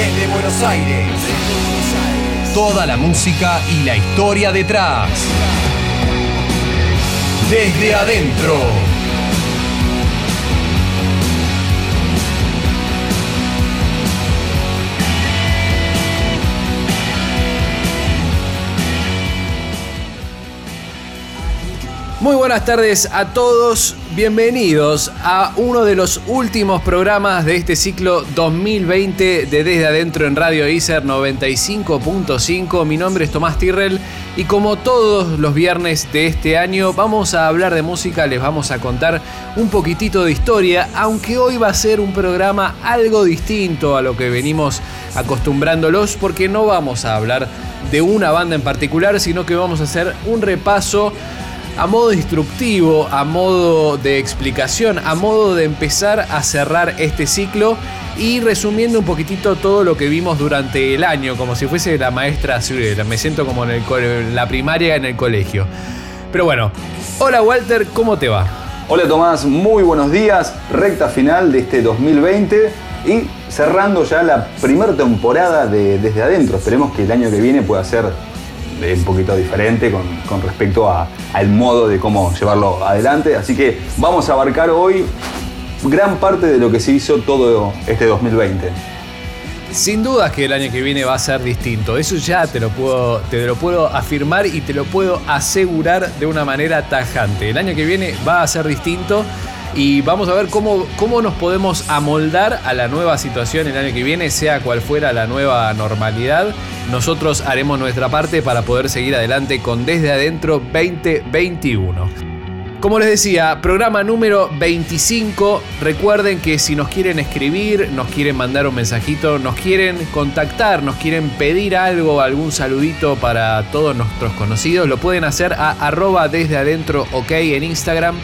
Desde Buenos Aires. Toda la música y la historia detrás. Desde adentro. Muy buenas tardes a todos, bienvenidos a uno de los últimos programas de este ciclo 2020 de Desde Adentro en Radio ICER 95.5. Mi nombre es Tomás Tirrell y como todos los viernes de este año vamos a hablar de música, les vamos a contar un poquitito de historia, aunque hoy va a ser un programa algo distinto a lo que venimos acostumbrándolos porque no vamos a hablar de una banda en particular, sino que vamos a hacer un repaso a modo instructivo, a modo de explicación, a modo de empezar a cerrar este ciclo y resumiendo un poquitito todo lo que vimos durante el año, como si fuese la maestra Me siento como en, el, la primaria en el colegio. Pero bueno, hola Walter, ¿cómo te va? Hola Tomás, muy buenos días. Recta final de este 2020 y cerrando ya la primera temporada de Desde Adentro. Esperemos que el año que viene pueda ser un poquito diferente con, respecto al modo de cómo llevarlo adelante. Así que vamos a abarcar hoy gran parte de lo que se hizo todo este 2020. Sin duda que el año que viene va a ser distinto. Eso ya te lo puedo, te lo puedo afirmar y te lo puedo asegurar de una manera tajante. El año que viene va a ser distinto y vamos a ver cómo, cómo nos podemos amoldar a la nueva situación el año que viene, sea cual fuera la nueva normalidad. Nosotros haremos nuestra parte para poder seguir adelante con Desde Adentro 2021. Como les decía, programa número 25. Recuerden que si nos quieren escribir, nos quieren mandar un mensajito, nos quieren contactar, nos quieren pedir algo, algún saludito para todos nuestros conocidos, lo pueden hacer a arroba desde adentro ok en Instagram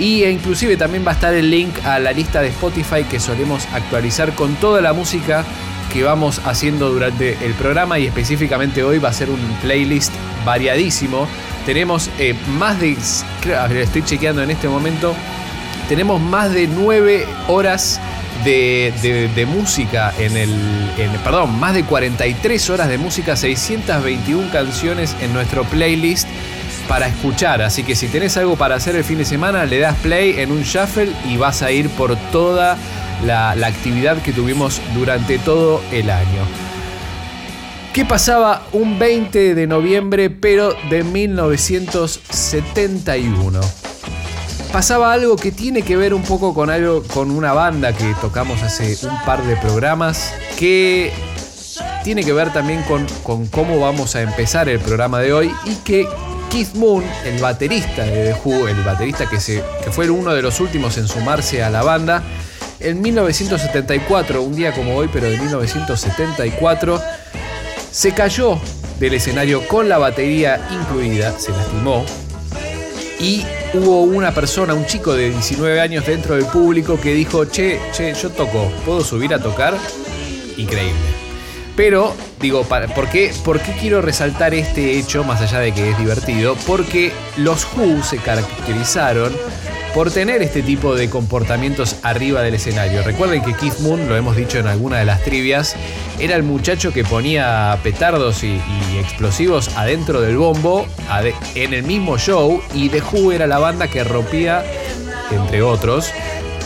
y inclusive también va a estar el link a la lista de Spotify que solemos actualizar con toda la música que vamos haciendo durante el programa y específicamente hoy va a ser un playlist variadísimo. Tenemos eh, más de, estoy chequeando en este momento, tenemos más de 9 horas de, música en el, perdón, más de 43 horas de música, 621 canciones en nuestro playlist para escuchar. Así que si tenés algo para hacer el fin de semana, le das play en un shuffle y vas a ir por toda la, actividad que tuvimos durante todo el año. ¿Qué pasaba un 20 de noviembre, pero de 1971? Pasaba algo que tiene que ver un poco con algo, con una banda que tocamos hace un par de programas, que tiene que ver también con, con cómo vamos a empezar el programa de hoy y que Keith Moon, el baterista de The Who, el baterista que, fue uno de los últimos en sumarse a la banda, en 1974, un día como hoy, pero de 1974, se cayó del escenario con la batería incluida, se lastimó, y hubo una persona, un chico de 19 años dentro del público que dijo, che, che, yo toco, ¿puedo subir a tocar? Increíble. Pero, digo, ¿por qué, ¿por qué quiero resaltar este hecho, más allá de que es divertido? Porque los Who se caracterizaron por tener este tipo de comportamientos arriba del escenario. Recuerden que Keith Moon, lo hemos dicho en alguna de las trivias, era el muchacho que ponía petardos y, explosivos adentro del bombo en el mismo show y The Who era la banda que rompía, entre otros,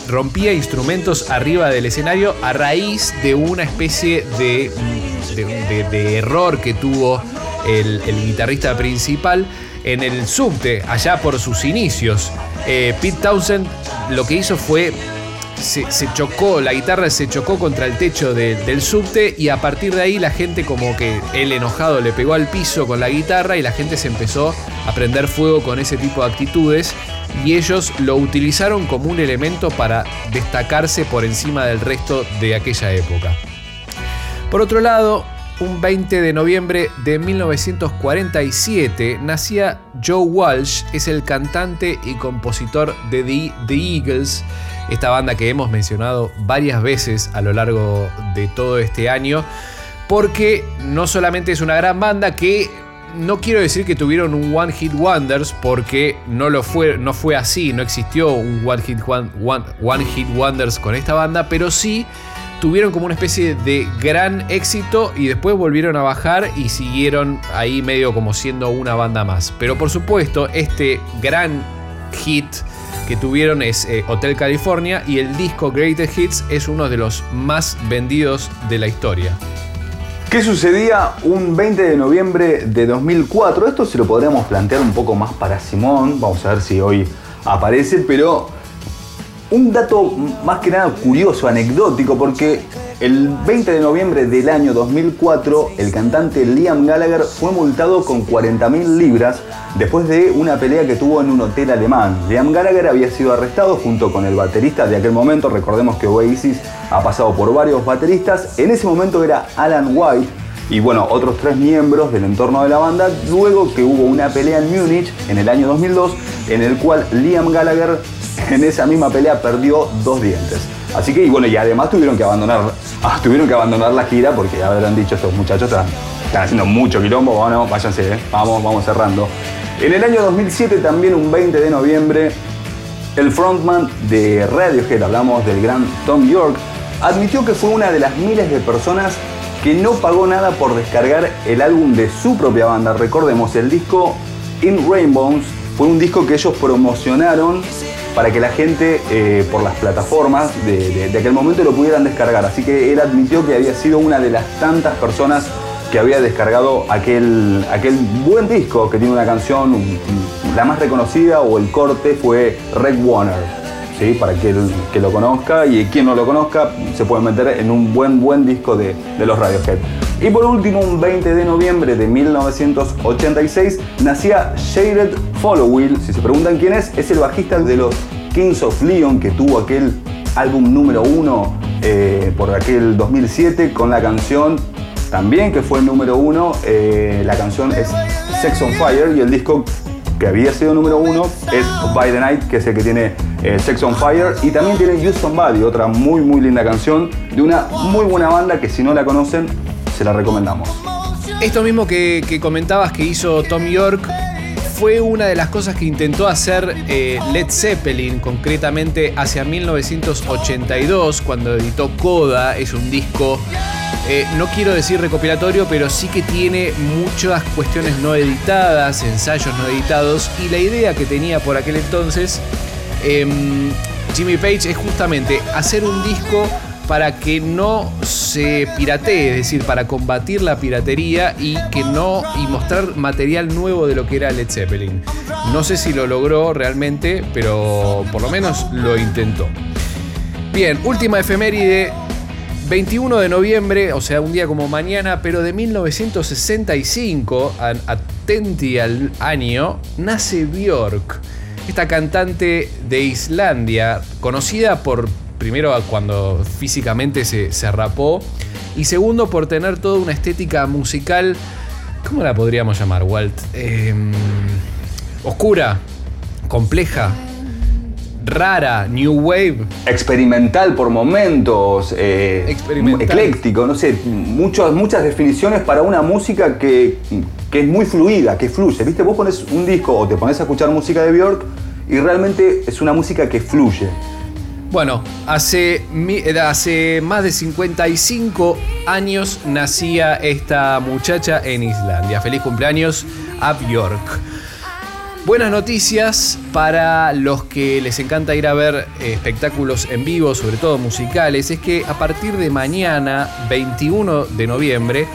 rompía instrumentos arriba del escenario a raíz de una especie de, error que tuvo el, guitarrista principal en el subte, allá por sus inicios. Eh, Pete Townsend lo que hizo fue se, chocó, la guitarra se chocó contra el techo del subte y a partir de ahí la gente como que el enojado le pegó al piso con la guitarra y la gente se empezó a prender fuego con ese tipo de actitudes y ellos lo utilizaron como un elemento para destacarse por encima del resto de aquella época. Por otro lado, un 20 de noviembre de 1947 nacía Joe Walsh, es el cantante y compositor de The, The, Eagles, esta banda que hemos mencionado varias veces a lo largo de todo este año, porque no solamente es una gran banda que no quiero decir que tuvieron un One Hit Wonders porque no lo fue, no fue así, no existió un One Hit, one, Hit Wonders con esta banda, pero sí tuvieron como una especie de gran éxito y después volvieron a bajar y siguieron ahí medio como siendo una banda más. Pero por supuesto, este gran hit que tuvieron es eh, Hotel California y el disco Greatest Hits es uno de los más vendidos de la historia. ¿Qué sucedía un 20 de noviembre de 2004? Esto se lo podríamos plantear un poco más para Simón, vamos a ver si hoy aparece, pero un dato más que nada curioso, anecdótico, porque el 20 de noviembre del año 2004, el cantante Liam Gallagher fue multado con 40.000 libras después de una pelea que tuvo en un hotel alemán. Liam Gallagher había sido arrestado junto con el baterista de aquel momento, recordemos que Oasis ha pasado por varios bateristas, en ese momento era Alan White, y bueno, otros tres miembros del entorno de la banda, luego que hubo una pelea en Múnich en el año 2002, en el cual Liam Gallagher en esa misma pelea perdió dos dientes. Así que, bueno, y además tuvieron que abandonar, ah, tuvieron que abandonar la gira porque ya habrán dicho estos muchachos están, haciendo mucho quilombo, bueno, váyanse, eh, vamos, vamos cerrando. En el año 2007, también un 20 de noviembre, el frontman de Radiohead, hablamos del gran Tom York, admitió que fue una de las miles de personas que no pagó nada por descargar el álbum de su propia banda. Recordemos, el disco In Rainbows fue un disco que ellos promocionaron para que la gente eh, por las plataformas de, aquel momento lo pudieran descargar. Así que él admitió que había sido una de las tantas personas que había descargado aquel, aquel buen disco que tiene una canción, la más reconocida o el corte fue Red Warner. ¿Sí? Para que, que lo conozca y quien no lo conozca se puede meter en un buen buen disco de, de los Radiohead. Y por último, un 20 de noviembre de 1986 nacía Shaded Followill. Si se preguntan quién es, es el bajista de los Kings of Leon que tuvo aquel álbum número uno eh, por aquel 2007 con la canción también que fue el número uno. Eh, la canción es Sex on Fire y el disco que había sido número uno es By the Night, que es el que tiene eh, Sex on Fire. Y también tiene Houston Body, otra muy muy linda canción de una muy buena banda que si no la conocen, se la recomendamos. Esto mismo que, comentabas que hizo Tom York fue una de las cosas que intentó hacer eh, Led Zeppelin, concretamente hacia 1982, cuando editó Coda. Es un disco, eh, no quiero decir recopilatorio, pero sí que tiene muchas cuestiones no editadas, ensayos no editados. Y la idea que tenía por aquel entonces em, Jimmy Page es justamente hacer un disco para que no se piratee, es decir, para combatir la piratería y que no y mostrar material nuevo de lo que era Led Zeppelin. No sé si lo logró realmente, pero por lo menos lo intentó. Bien, última efeméride 21 de noviembre, o sea, un día como mañana, pero de 1965, atenti al año, nace Björk, esta cantante de Islandia, conocida por primero cuando físicamente se, se rapó y segundo por tener toda una estética musical, ¿cómo la podríamos llamar, Walt? Em, oscura, compleja, rara, new wave. Experimental por momentos, eh, ecléctico, no sé, muchas, muchas definiciones para una música que, que, es muy fluida, que fluye. ¿Viste? Vos pones un disco o te pones a escuchar música de Björk y realmente es una música que fluye. Bueno, hace, hace más de 55 años nacía esta muchacha en Islandia. Feliz cumpleaños a Björk. Buenas noticias para los que les encanta ir a ver espectáculos en vivo, sobre todo musicales, es que a partir de mañana, 21 de noviembre,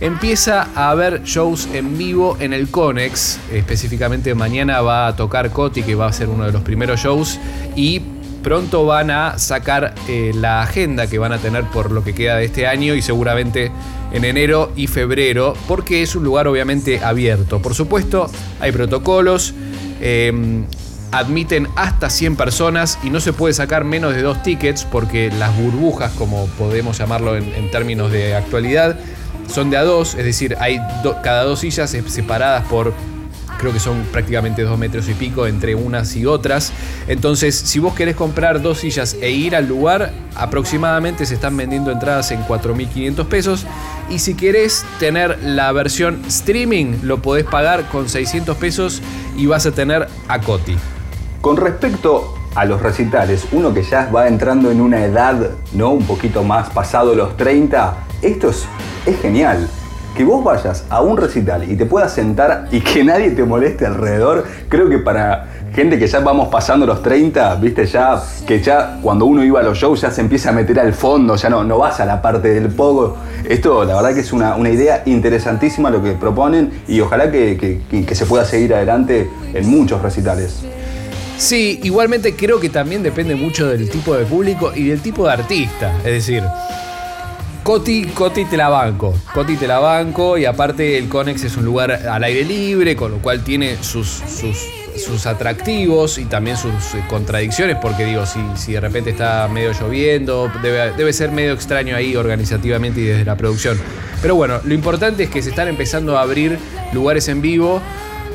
empieza a haber shows en vivo en el Conex. Específicamente mañana va a tocar Coti, que va a ser uno de los primeros shows, y pronto van a sacar eh, la agenda que van a tener por lo que queda de este año y seguramente en enero y febrero, porque es un lugar obviamente abierto. Por supuesto, hay protocolos. Em, admiten hasta 100 personas y no se puede sacar menos de dos tickets porque las burbujas, como podemos llamarlo en, términos de actualidad, son de a dos, es decir, hay cada dos sillas separadas por creo que son prácticamente dos metros y pico entre unas y otras. Entonces, si vos querés comprar dos sillas e ir al lugar, aproximadamente se están vendiendo entradas en 4.500 pesos. Y si querés tener la versión streaming, lo podés pagar con 600 pesos y vas a tener a Coti. Con respecto a los recitales, uno que ya va entrando en una edad, ¿no? Un poquito más pasado los 30, esto es, es genial. Que vos vayas a un recital y te puedas sentar y que nadie te moleste alrededor, creo que para gente que ya vamos pasando los 30, viste, ya que ya cuando uno iba a los shows ya se empieza a meter al fondo, ya no, no vas a la parte del pogo. Esto la verdad que es una, una idea interesantísima lo que proponen y ojalá que, que, que se pueda seguir adelante en muchos recitales. Sí, igualmente creo que también depende mucho del tipo de público y del tipo de artista. Es decir, Coti, Coti te la banco. Coti te la banco y aparte el Conex es un lugar al aire libre, con lo cual tiene sus, sus, atractivos y también sus eh, contradicciones, porque digo, si, si de repente está medio lloviendo, debe, debe ser medio extraño ahí organizativamente y desde la producción. Pero bueno, lo importante es que se están empezando a abrir lugares en vivo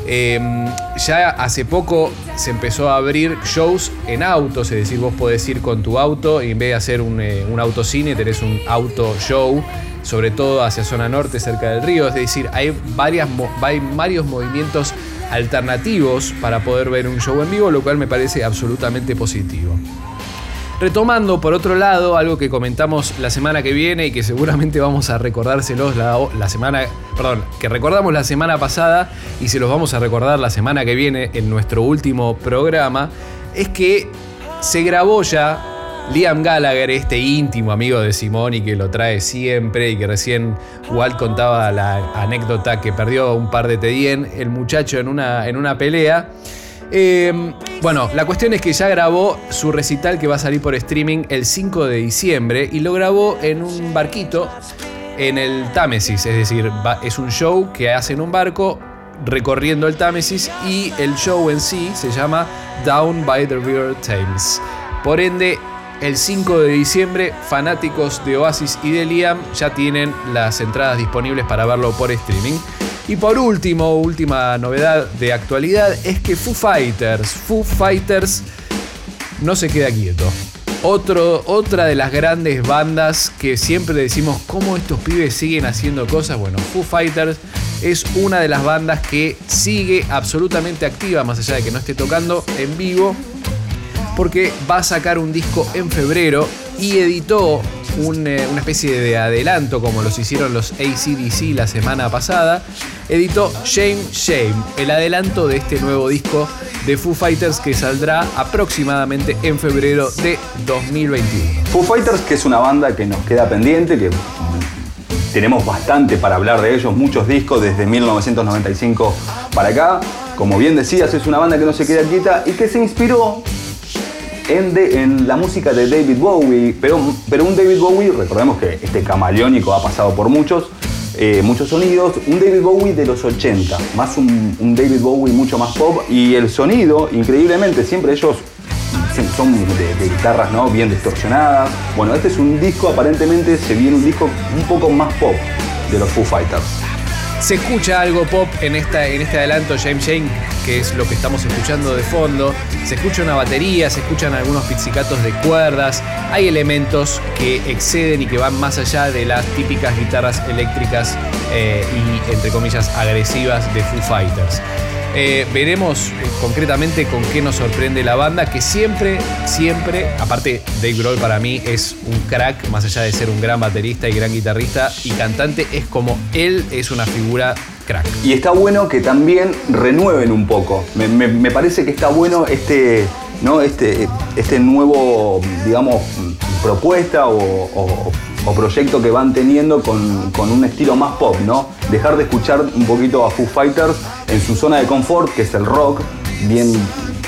Em, ya hace poco se empezó a abrir shows en autos, es decir, vos podés ir con tu auto y en vez de hacer un, eh, autocine tenés un auto show, sobre todo hacia zona norte, cerca del río, es decir, hay, varias, hay varios movimientos alternativos para poder ver un show en vivo, lo cual me parece absolutamente positivo. Retomando, por otro lado, algo que comentamos la semana que viene y que seguramente vamos a recordárselos la, semana, perdón, que recordamos la semana pasada y se los vamos a recordar la semana que viene en nuestro último programa, es que se grabó ya Liam Gallagher, este íntimo amigo de Simón y que lo trae siempre y que recién Walt contaba la anécdota que perdió un par de Tedien, el muchacho en una, en una pelea. Em, bueno, la cuestión es que ya grabó su recital que va a salir por streaming el 5 de diciembre y lo grabó en un barquito en el Támesis, es decir, es un show que hace en un barco recorriendo el Támesis y el show en sí se llama Down by the River Thames. Por ende, el 5 de diciembre, fanáticos de Oasis y de Liam ya tienen las entradas disponibles para verlo por streaming. Y por último, última novedad de actualidad es que Foo Fighters, Foo Fighters no se queda quieto. Otro, otra de las grandes bandas que siempre decimos cómo estos pibes siguen haciendo cosas. Bueno, Foo Fighters es una de las bandas que sigue absolutamente activa, más allá de que no esté tocando en vivo, porque va a sacar un disco en febrero y editó eh, una especie de adelanto como los hicieron los ACDC la semana pasada, editó Shame Shame, el adelanto de este nuevo disco de Foo Fighters que saldrá aproximadamente en febrero de 2021. Foo Fighters que es una banda que nos queda pendiente, que tenemos bastante para hablar de ellos, muchos discos desde 1995 para acá. Como bien decías, es una banda que no se queda quieta y que se inspiró en, la música de David Bowie, pero, pero un David Bowie, recordemos que este camaleónico ha pasado por muchos, eh, muchos sonidos, un David Bowie de los 80, más un, David Bowie mucho más pop y el sonido, increíblemente, siempre ellos son de, guitarras ¿no? bien distorsionadas. Bueno, este es un disco, aparentemente se viene un disco un poco más pop de los Foo Fighters. Se escucha algo pop en, esta, en este adelanto James Shane, que es lo que estamos escuchando de fondo. Se escucha una batería, se escuchan algunos pizzicatos de cuerdas. Hay elementos que exceden y que van más allá de las típicas guitarras eléctricas eh, y, entre comillas, agresivas de Foo Fighters. Eh, veremos eh, concretamente con qué nos sorprende la banda, que siempre, siempre, aparte Dave Grohl para mí es un crack, más allá de ser un gran baterista y gran guitarrista y cantante, es como él es una figura Y está bueno que también renueven un poco. Me, parece que está bueno este, ¿no? este, este nuevo, digamos, propuesta o proyecto que van teniendo con, un estilo más pop, ¿no? Dejar de escuchar un poquito a Foo Fighters en su zona de confort, que es el rock, bien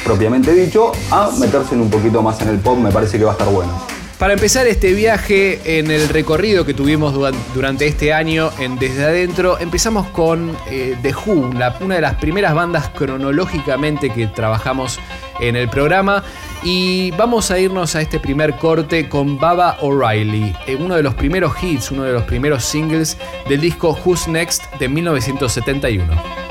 propiamente dicho, a meterse en un poquito más en el pop, me parece que va a estar bueno. Para empezar este viaje en el recorrido que tuvimos durante este año en Desde Adentro, empezamos con eh, The Who, una de las primeras bandas cronológicamente que trabajamos en el programa. Y vamos a irnos a este primer corte con Baba O'Reilly, eh, uno de los primeros hits, uno de los primeros singles del disco Who's Next de 1971.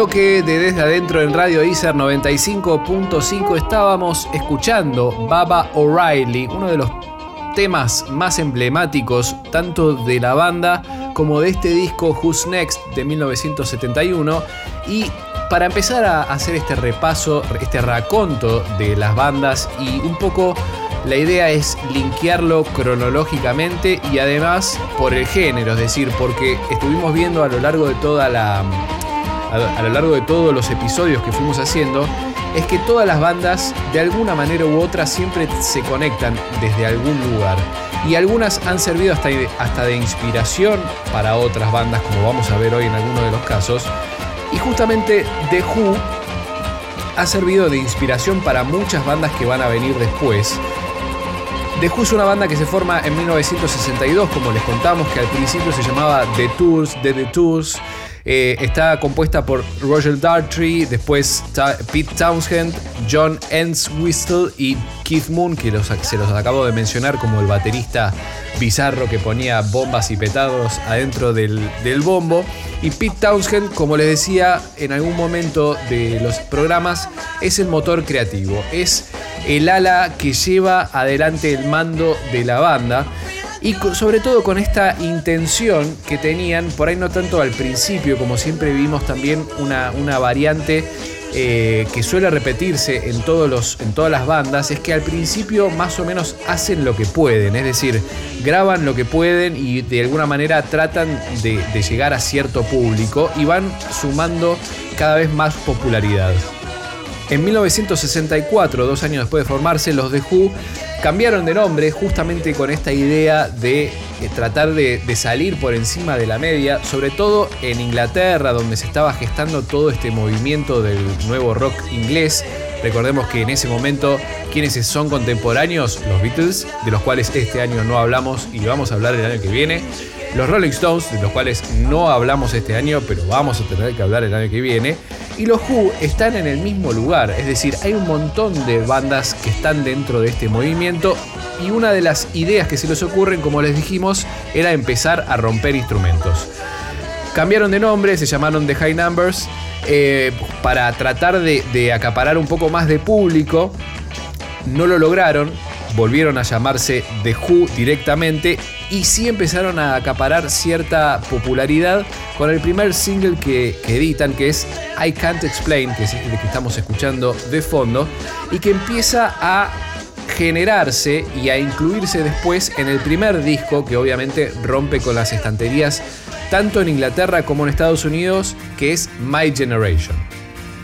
Bloque de Desde Adentro en Radio ICER 95.5 estábamos escuchando Baba O'Reilly, uno de los temas más emblemáticos tanto de la banda como de este disco Who's Next de 1971 y para empezar a hacer este repaso, este raconto de las bandas y un poco la idea es linkearlo cronológicamente y además por el género, es decir, porque estuvimos viendo a lo largo de toda la a, lo largo de todos los episodios que fuimos haciendo, es que todas las bandas, de alguna manera u otra, siempre se conectan desde algún lugar. Y algunas han servido hasta, hasta de inspiración para otras bandas, como vamos a ver hoy en algunos de los casos. Y justamente The Who ha servido de inspiración para muchas bandas que van a venir después. The Who es una banda que se forma en 1962, como les contamos, que al principio se llamaba The Tours, The The Tours. Eh, está compuesta por Roger Dartrey, después Pete Townshend, John Entwistle y Keith Moon, que se los acabo de mencionar como el baterista bizarro que ponía bombas y petados adentro del, del bombo. Y Pete Townshend, como les decía en algún momento de los programas, es el motor creativo, es el ala que lleva adelante el mando de la banda y sobre todo con esta intención que tenían, por ahí no tanto al principio, como siempre vimos también una, una variante eh, que suele repetirse en, todos los, en todas las bandas, es que al principio más o menos hacen lo que pueden, es decir, graban lo que pueden y de alguna manera tratan de, de llegar a cierto público y van sumando cada vez más popularidad. En 1964, dos años después de formarse, los The Who cambiaron de nombre justamente con esta idea de tratar de, salir por encima de la media, sobre todo en Inglaterra, donde se estaba gestando todo este movimiento del nuevo rock inglés. Recordemos que en ese momento, quienes son contemporáneos, los Beatles, de los cuales este año no hablamos y vamos a hablar el año que viene, los Rolling Stones, de los cuales no hablamos este año, pero vamos a tener que hablar el año que viene, y los Who están en el mismo lugar, es decir, hay un montón de bandas que están dentro de este movimiento y una de las ideas que se les ocurren, como les dijimos, era empezar a romper instrumentos. Cambiaron de nombre, se llamaron The High Numbers, eh, para tratar de, de acaparar un poco más de público. No lo lograron, volvieron a llamarse The Who directamente y sí empezaron a acaparar cierta popularidad con el primer single que, editan, que es I Can't Explain, que es el que estamos escuchando de fondo, y que empieza a generarse y a incluirse después en el primer disco que obviamente rompe con las estanterías tanto en Inglaterra como en Estados Unidos, que es My Generation.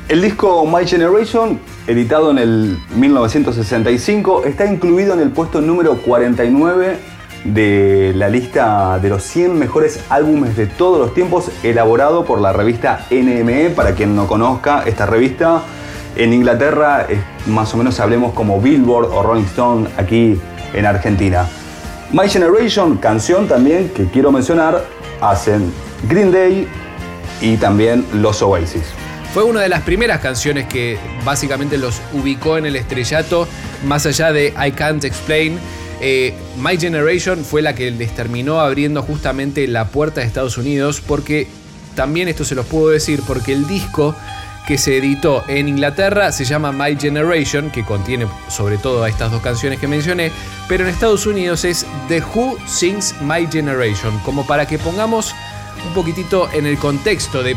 El disco My Generation, editado en el 1965, está incluido en el puesto número 49 de la lista de los 100 mejores álbumes de todos los tiempos, elaborado por la revista NME. Para quien no conozca esta revista, en Inglaterra más o menos hablemos como Billboard o Rolling Stone aquí en Argentina. My Generation, canción también que quiero mencionar, hacen Green Day y también Los Oasis. Fue una de las primeras canciones que básicamente los ubicó en el estrellato, más allá de I Can't Explain. Eh, My Generation fue la que les terminó abriendo justamente la puerta de Estados Unidos, porque también esto se los puedo decir, porque el disco que se editó en Inglaterra se llama My Generation, que contiene sobre todo a estas dos canciones que mencioné, pero en Estados Unidos es The Who Sings My Generation, como para que pongamos un poquitito en el contexto de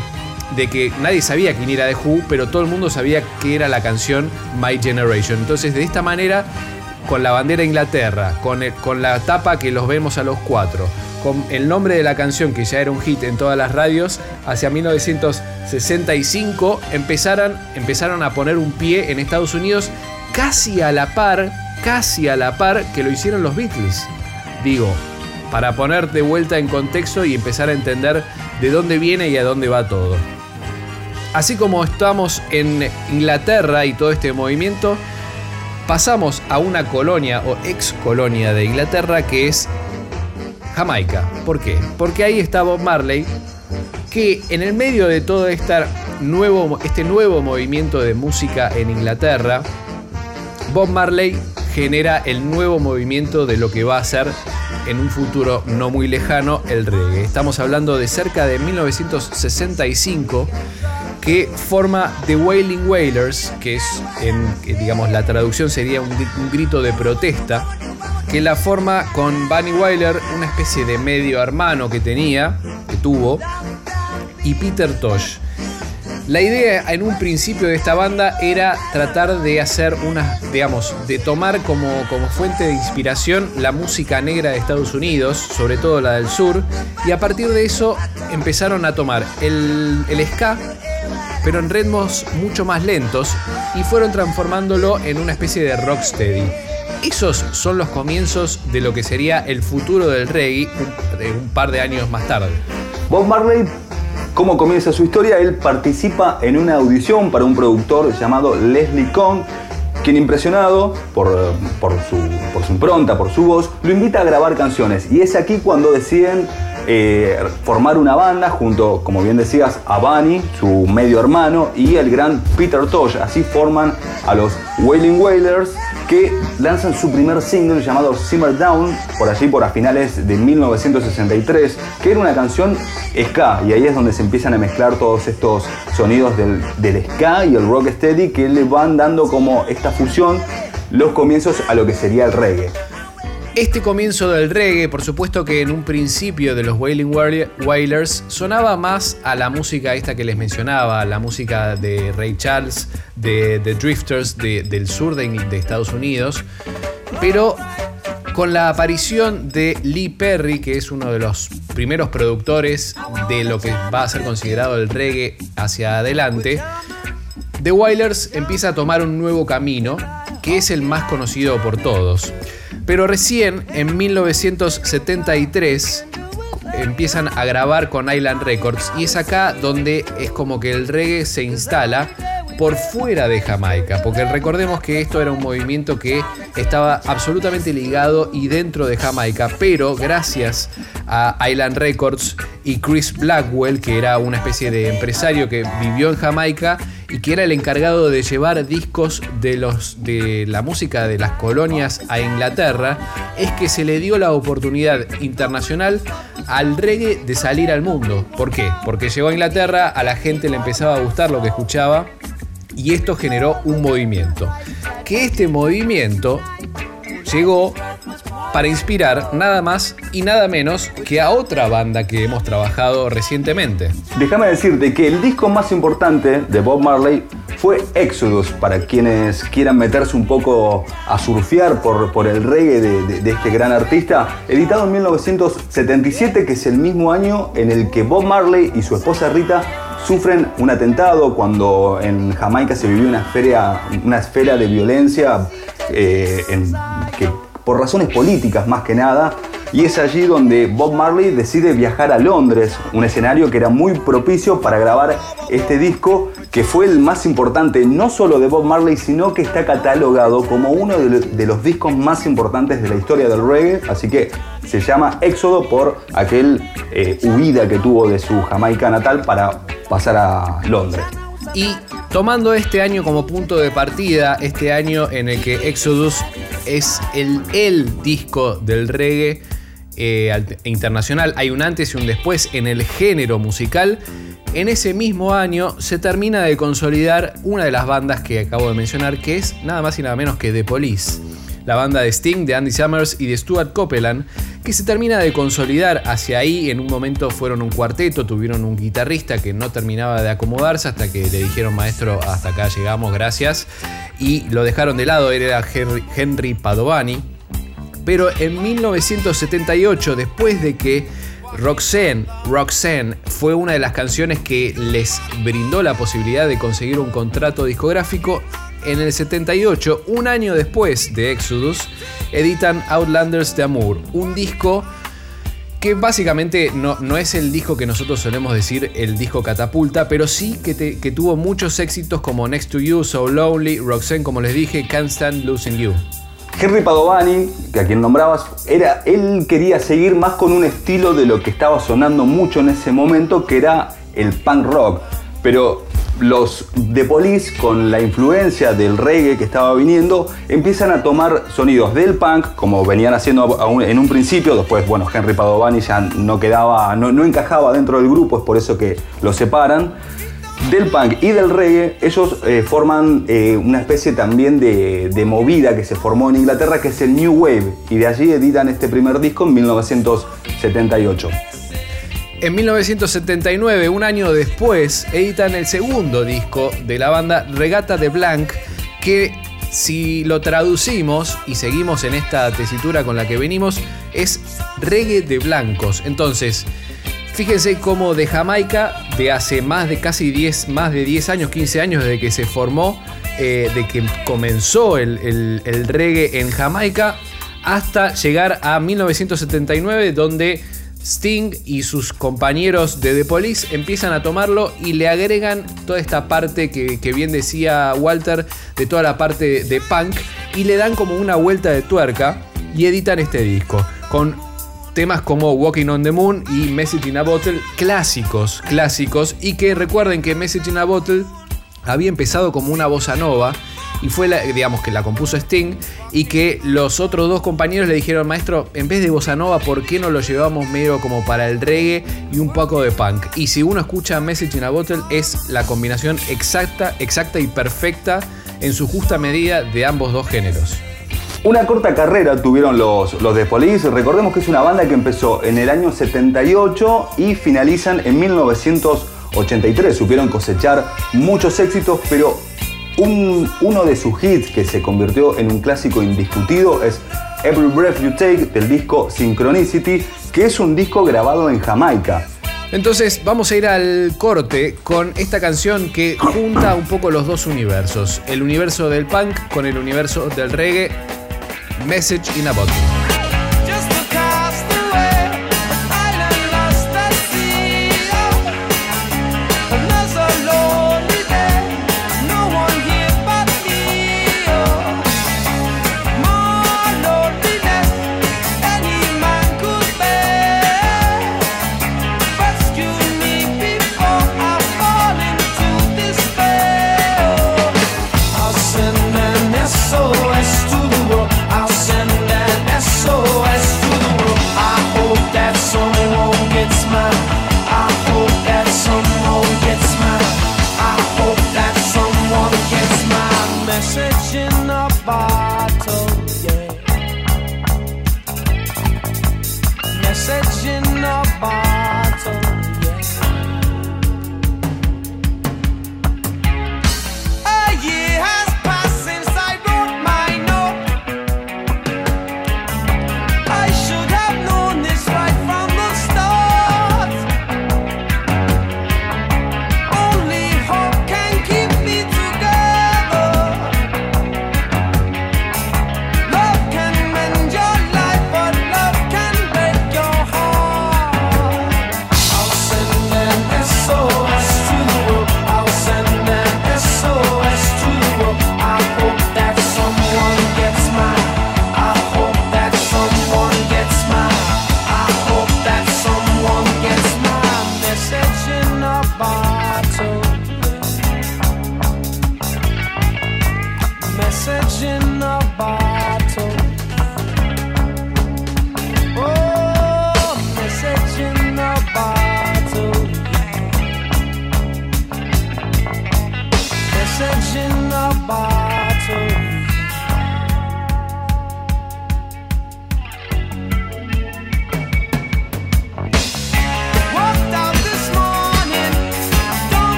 de que nadie sabía quién era The Who, pero todo el mundo sabía que era la canción My Generation. Entonces, de esta manera, con la bandera de Inglaterra, con, con la tapa que los vemos a los cuatro, con el nombre de la canción que ya era un hit en todas las radios, hacia 1965 empezaron, empezaron a poner un pie en Estados Unidos casi a la par, casi a la par que lo hicieron los Beatles. Digo, para poner de vuelta en contexto y empezar a entender de dónde viene y a dónde va todo. Así como estamos en Inglaterra y todo este movimiento, pasamos a una colonia o ex colonia de Inglaterra que es Jamaica. ¿Por qué? Porque ahí está Bob Marley, que en el medio de todo este nuevo, este nuevo movimiento de música en Inglaterra, Bob Marley genera el nuevo movimiento de lo que va a ser en un futuro no muy lejano el reggae. Estamos hablando de cerca de 1965 que forma The Wailing Wailers, que es, digamos, la traducción sería un, grito de protesta, que la forma con Bunny Wailer, una especie de medio hermano que tenía, que tuvo, y Peter Tosh. La idea en un principio de esta banda era tratar de hacer una, digamos, de tomar como, como fuente de inspiración la música negra de Estados Unidos, sobre todo la del sur, y a partir de eso empezaron a tomar el, el ska, pero en ritmos mucho más lentos, y fueron transformándolo en una especie de rocksteady. Esos son los comienzos de lo que sería el futuro del reggae un, par de años más tarde. Bob Marley ¿Cómo comienza su historia? Él participa en una audición para un productor llamado Leslie Kong, quien impresionado por, por, su, por su impronta, por su voz, lo invita a grabar canciones. Y es aquí cuando deciden eh, formar una banda junto, como bien decías, a Bunny, su medio hermano, y el gran Peter Tosh. Así forman a los Wailing Wailers que lanzan su primer single llamado Simmer Down, por allí por a finales de 1963, que era una canción ska, y ahí es donde se empiezan a mezclar todos estos sonidos del, del ska y el rocksteady que le van dando como esta fusión los comienzos a lo que sería el reggae. Este comienzo del reggae, por supuesto que en un principio de los Wailing Wailers sonaba más a la música esta que les mencionaba, la música de Ray Charles, de The Drifters del sur de, de Estados Unidos, pero con la aparición de Lee Perry, que es uno de los primeros productores de lo que va a ser considerado el reggae hacia adelante, The Wailers empieza a tomar un nuevo camino, que es el más conocido por todos. Pero recién, en 1973, empiezan a grabar con Island Records y es acá donde es como que el reggae se instala por fuera de Jamaica, porque recordemos que esto era un movimiento que estaba absolutamente ligado y dentro de Jamaica, pero gracias a Island Records y Chris Blackwell, que era una especie de empresario que vivió en Jamaica y que era el encargado de llevar discos de, los, de la música de las colonias a Inglaterra, es que se le dio la oportunidad internacional al reggae de salir al mundo. ¿Por qué? Porque llegó a Inglaterra, a la gente le empezaba a gustar lo que escuchaba y esto generó un movimiento. Que este movimiento llegó para inspirar nada más y nada menos que a otra banda que hemos trabajado recientemente. Déjame decirte que el disco más importante de Bob Marley fue Exodus, para quienes quieran meterse un poco a surfear por, por el reggae de, este gran artista, editado en 1977, que es el mismo año en el que Bob Marley y su esposa Rita sufren un atentado cuando en Jamaica se vivió una esfera, una esfera de violencia eh, que, por razones políticas más que nada. Y es allí donde Bob Marley decide viajar a Londres, un escenario que era muy propicio para grabar este disco, que fue el más importante no solo de Bob Marley, sino que está catalogado como uno de los discos más importantes de la historia del reggae. Así que se llama Éxodo por aquel eh, huida que tuvo de su Jamaica natal para pasar a Londres. Y tomando este año como punto de partida, este año en el que Exodus es el, el disco del reggae eh, internacional, hay un antes y un después en el género musical. En ese mismo año se termina de consolidar una de las bandas que acabo de mencionar, que es nada más y nada menos que The Police la banda de Sting, de Andy Summers y de Stuart Copeland, que se termina de consolidar hacia ahí. En un momento fueron un cuarteto, tuvieron un guitarrista que no terminaba de acomodarse hasta que le dijeron, maestro, hasta acá llegamos, gracias. Y lo dejaron de lado, era Henry Padovani. Pero en 1978, después de que Roxanne, Roxanne fue una de las canciones que les brindó la posibilidad de conseguir un contrato discográfico en el 78, un año después de Exodus, editan Outlanders de Amour, un disco que básicamente no, no, es el disco que nosotros solemos decir el disco catapulta, pero sí que, tuvo muchos éxitos como Next to You, So Lonely, Roxanne, como les dije, Can't Stand Losing You. Henry Padovani, que a quien nombrabas, era, él quería seguir más con un estilo de lo que estaba sonando mucho en ese momento, que era el punk rock. Pero los The Police, con la influencia del reggae que estaba viniendo, empiezan a tomar sonidos del punk, como venían haciendo en un principio. Después, bueno, Henry Padovani ya no quedaba, no, encajaba dentro del grupo, es por eso que lo separan del punk y del reggae, ellos eh, forman eh, una especie también de, movida que se formó en Inglaterra, que es el New Wave, y de allí editan este primer disco en 1978. En 1979, un año después, editan el segundo disco de la banda Regata de Blanc, que si lo traducimos y seguimos en esta tesitura con la que venimos, es reggae de blancos. Entonces, Fíjense cómo de Jamaica, de hace más de casi 10, más de 10 años, 15 años desde que se formó, eh, de que comenzó el, el reggae en Jamaica, hasta llegar a 1979, donde Sting y sus compañeros de The Police empiezan a tomarlo y le agregan toda esta parte que, bien decía Walter, de toda la parte de punk, y le dan como una vuelta de tuerca y editan este disco, con temas como Walking on the Moon y Message in a Bottle, clásicos, clásicos, y que recuerden que Message in a Bottle había empezado como una bossa nova y fue la, digamos que la compuso Sting y que los otros dos compañeros le dijeron, maestro, en vez de bossa nova, ¿por qué no lo llevamos medio como para el reggae y un poco de punk? Y si uno escucha Message in a Bottle es la combinación exacta, exacta y perfecta en su justa medida de ambos dos géneros. Una corta carrera tuvieron los, los The Police. Recordemos que es una banda que empezó en el año 78 y finalizan en 1983. Supieron cosechar muchos éxitos, pero uno de sus hits que se convirtió en un clásico indiscutido es Every Breath You Take del disco Synchronicity, que es un disco grabado en Jamaica. Entonces vamos a ir al corte con esta canción que junta un poco los dos universos, el universo del punk con el universo del reggae Message in a Bottle.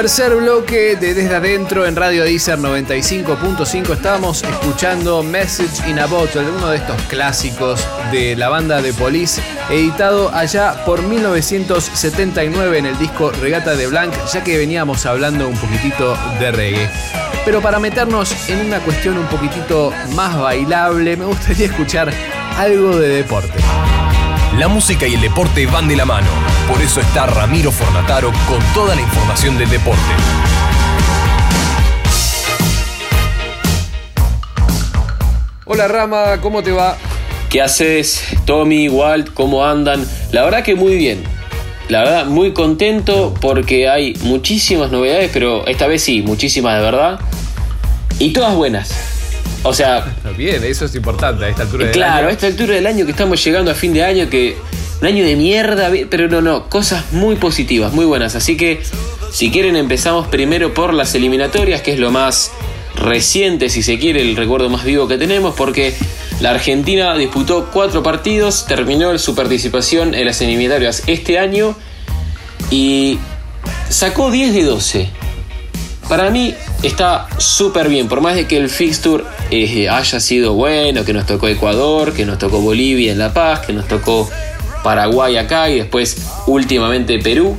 Tercer bloque de Desde Adentro en Radio Deezer 95.5. Estábamos escuchando Message in a Bottle, uno de estos clásicos de la banda de Police, editado allá por 1979 en el disco Regata de Blanc, ya que veníamos hablando un poquitito de reggae. Pero para meternos en una cuestión un poquitito más bailable, me gustaría escuchar algo de deporte. La música y el deporte van de la mano. Por eso está Ramiro Fornataro con toda la información del deporte. Hola Rama, ¿cómo te va? ¿Qué haces, Tommy, Walt? ¿Cómo andan? La verdad que muy bien. La verdad, muy contento porque hay muchísimas novedades, pero esta vez sí, muchísimas de verdad. Y todas buenas. O sea. Bien, eso es importante a esta altura del claro, año. a esta altura del año que estamos llegando a fin de año, que. Un año de mierda, pero no, no, cosas muy positivas, muy buenas. Así que, si quieren, empezamos primero por las eliminatorias, que es lo más reciente, si se quiere, el recuerdo más vivo que tenemos, porque la Argentina disputó cuatro partidos, terminó su participación en las eliminatorias este año y sacó 10 de 12. Para mí está súper bien, por más de que el fixture eh, haya sido bueno, que nos tocó Ecuador, que nos tocó Bolivia en La Paz, que nos tocó Paraguay acá y después últimamente Perú.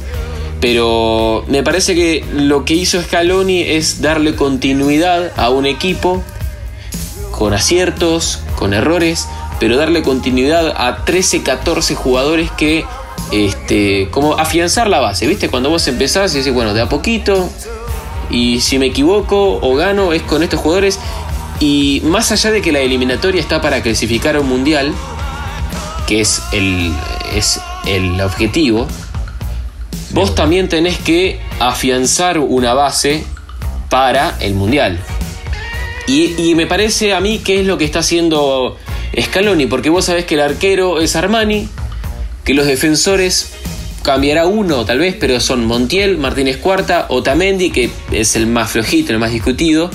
Pero me parece que lo que hizo Scaloni es darle continuidad a un equipo con aciertos, con errores, pero darle continuidad a 13, 14 jugadores que, este, como afianzar la base, ¿viste? Cuando vos empezás y decís, bueno, de a poquito, y si me equivoco o gano es con estos jugadores. Y más allá de que la eliminatoria está para clasificar a un mundial, que es el, es el objetivo, vos también tenés que afianzar una base para el mundial. Y, y, me parece a mí que es lo que está haciendo Scaloni, porque vos sabés que el arquero es Armani, que los defensores cambiará uno tal vez, pero son Montiel, Martínez Cuarta, Otamendi, que es el más flojito, el más discutido,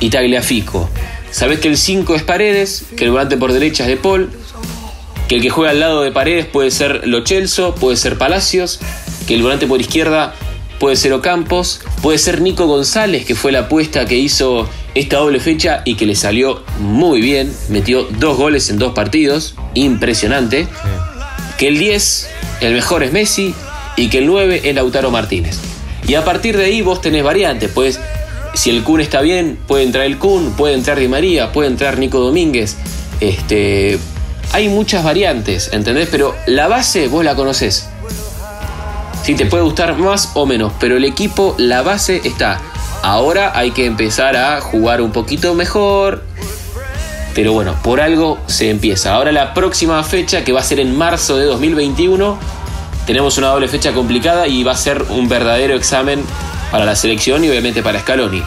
y Tagliafico. Sabés que el 5 es Paredes, que el volante por derecha es De Paul, que el que juega al lado de Paredes puede ser Lo Celso, puede ser Palacios, que el volante por izquierda puede ser Ocampos, puede ser Nico González, que fue la apuesta que hizo esta doble fecha y que le salió muy bien, metió dos goles en dos partidos, impresionante. Sí. Que el 10, el mejor es Messi, y que el 9 es Lautaro Martínez. Y a partir de ahí vos tenés variantes, pues si el Kun está bien, puede entrar el Kun, puede entrar Di María, puede entrar Nico Domínguez. Este, hay muchas variantes, ¿entendés? Pero la base vos la conocés. Sí, te puede gustar más o menos, pero el equipo, la base está. Ahora hay que empezar a jugar un poquito mejor. Pero bueno, por algo se empieza. Ahora la próxima fecha, que va a ser en marzo de 2021, tenemos una doble fecha complicada y va a ser un verdadero examen para la selección y obviamente para Scaloni.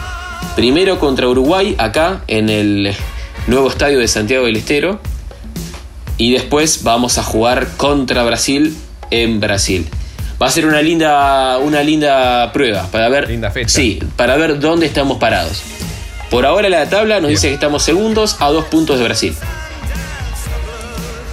Primero contra Uruguay, acá en el nuevo estadio de Santiago del Estero. Y después vamos a jugar contra Brasil en Brasil. Va a ser una linda, una linda prueba para ver, linda fecha. Sí, para ver dónde estamos parados. Por ahora la tabla nos Bien. dice que estamos segundos a dos puntos de Brasil.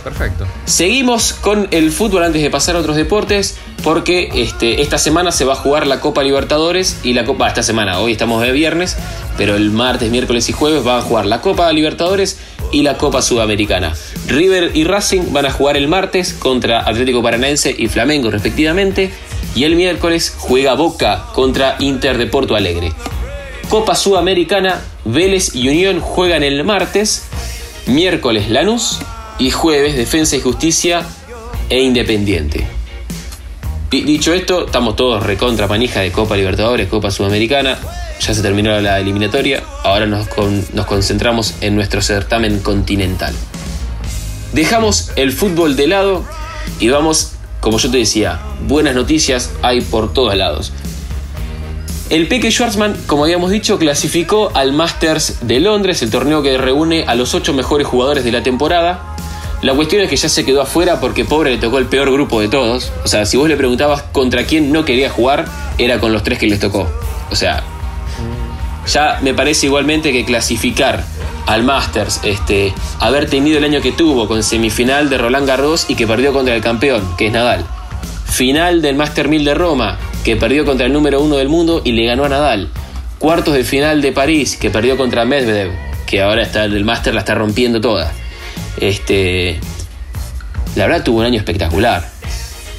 Perfecto. Seguimos con el fútbol antes de pasar a otros deportes, porque este, esta semana se va a jugar la Copa Libertadores y la Copa. Esta semana, hoy estamos de viernes, pero el martes, miércoles y jueves van a jugar la Copa Libertadores y la Copa Sudamericana. River y Racing van a jugar el martes contra Atlético Paranaense y Flamengo, respectivamente, y el miércoles juega Boca contra Inter de Porto Alegre. Copa Sudamericana, Vélez y Unión juegan el martes, miércoles Lanús y jueves Defensa y Justicia e Independiente. Dicho esto, estamos todos recontra manija de Copa Libertadores, Copa Sudamericana. Ya se terminó la eliminatoria, ahora nos, nos concentramos en nuestro certamen continental. Dejamos el fútbol de lado y vamos, como yo te decía, buenas noticias hay por todos lados. El Peque Schwarzman, como habíamos dicho, clasificó al Masters de Londres, el torneo que reúne a los ocho mejores jugadores de la temporada. La cuestión es que ya se quedó afuera porque pobre le tocó el peor grupo de todos. O sea, si vos le preguntabas contra quién no quería jugar, era con los tres que les tocó. O sea, ya me parece igualmente que clasificar al Masters, este, haber tenido el año que tuvo con semifinal de Roland Garros y que perdió contra el campeón, que es Nadal. Final del Master 1000 de Roma, que perdió contra el número uno del mundo y le ganó a Nadal. Cuartos de final de París, que perdió contra Medvedev, que ahora está el Master la está rompiendo toda. Este, la verdad tuvo un año espectacular.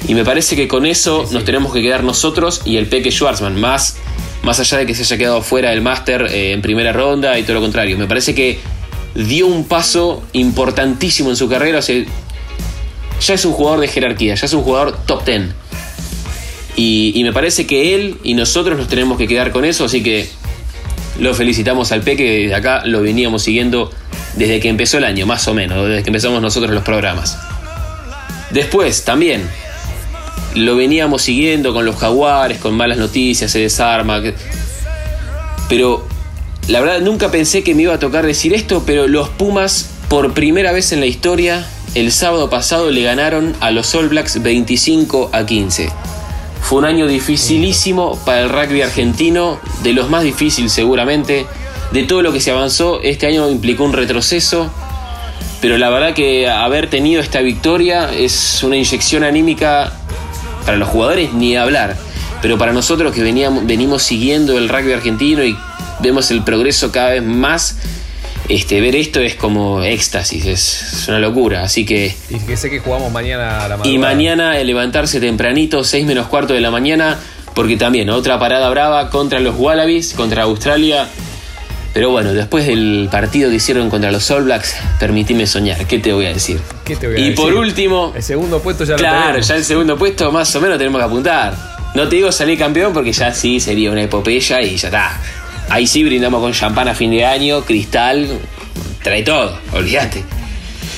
Y me parece que con eso nos tenemos que quedar nosotros y el Peque Schwarzman, más, más allá de que se haya quedado fuera del Master eh, en primera ronda y todo lo contrario. Me parece que dio un paso importantísimo en su carrera. O sea, ya es un jugador de jerarquía, ya es un jugador top 10. Y, y, me parece que él y nosotros nos tenemos que quedar con eso, así que lo felicitamos al Peque, desde acá lo veníamos siguiendo desde que empezó el año, más o menos, desde que empezamos nosotros los programas. Después, también, lo veníamos siguiendo con los jaguares, con malas noticias, se desarma. Pero la verdad nunca pensé que me iba a tocar decir esto, pero los Pumas por primera vez en la historia el sábado pasado le ganaron a los All Blacks 25 a 15. Fue un año dificilísimo para el rugby argentino, de los más difíciles seguramente. De todo lo que se avanzó, este año implicó un retroceso, pero la verdad que haber tenido esta victoria es una inyección anímica para los jugadores ni hablar. Pero para nosotros que veníamos, venimos siguiendo el rugby argentino y vemos el progreso cada vez más, este, ver esto es como éxtasis, es, una locura. Así que. Y que sé que jugamos mañana a la madrugada. Y mañana levantarse tempranito, 6 menos cuarto de la mañana, porque también otra parada brava contra los Wallabies, contra Australia. Pero bueno, después del partido que hicieron contra los All Blacks, permitime soñar. ¿Qué te voy a decir? ¿Qué te voy a y decir? por último. El segundo puesto ya lo Claro, ya el segundo puesto más o menos tenemos que apuntar. No te digo salir campeón porque ya sí sería una epopeya y ya está. Ahí sí brindamos con champán a fin de año, cristal, trae todo, olvídate.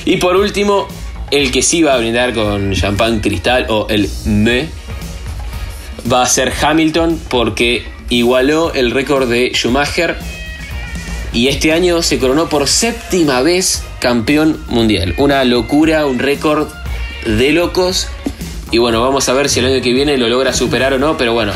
Y por último, el que sí va a brindar con champán cristal o el me va a ser Hamilton porque igualó el récord de Schumacher y este año se coronó por séptima vez campeón mundial. Una locura, un récord de locos. Y bueno, vamos a ver si el año que viene lo logra superar o no, pero bueno,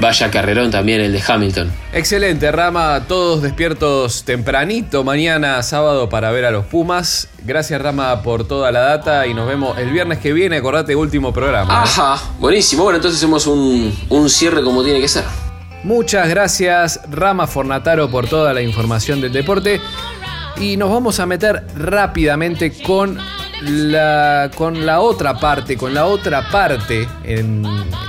vaya carrerón también el de Hamilton. Excelente, Rama. Todos despiertos tempranito mañana, sábado, para ver a los Pumas. Gracias, Rama, por toda la data y nos vemos el viernes que viene. Acordate, último programa. ¿eh? Ajá, buenísimo. Bueno, entonces hacemos un, un cierre como tiene que ser. Muchas gracias, Rama Fornataro, por toda la información del deporte. Y nos vamos a meter rápidamente con la, con la otra parte, con la otra parte, en-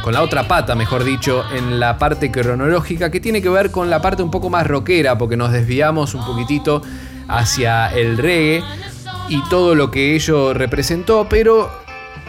con la otra pata, mejor dicho, en la parte cronológica, que tiene que ver con la parte un poco más rockera, porque nos desviamos un poquitito hacia el reggae y todo lo que ello representó, pero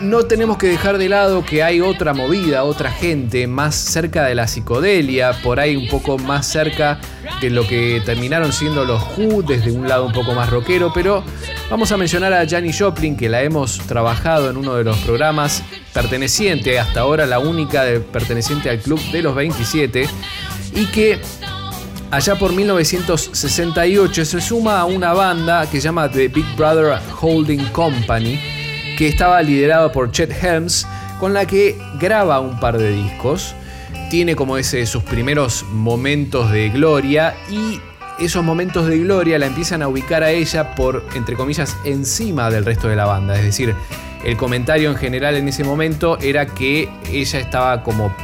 no tenemos que dejar de lado que hay otra movida, otra gente más cerca de la psicodelia, por ahí un poco más cerca de lo que terminaron siendo los Who, desde un lado un poco más rockero, pero vamos a mencionar a Janis Joplin, que la hemos trabajado en uno de los programas, perteneciente, hasta ahora la única perteneciente al club de los 27, y que Allá por 1968 se suma a una banda que se llama The Big Brother Holding Company, que estaba liderado por Chet Helms, con la que graba un par de discos. Tiene como ese sus primeros momentos de gloria y esos momentos de gloria la empiezan a ubicar a ella por, entre comillas, encima del resto de la banda. Es decir, el comentario en general en ese momento era que ella estaba como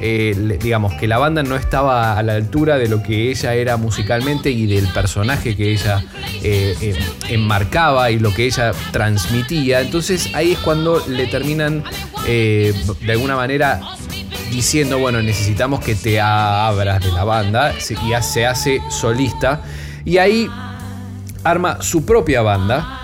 eh, digamos que la banda no estaba a la altura de lo que ella era musicalmente y del personaje que ella eh, eh, enmarcaba y lo que ella transmitía. Entonces ahí es cuando le terminan de alguna manera diciendo, bueno, necesitamos que te abras de la banda y se hace solista. Y ahí arma su propia banda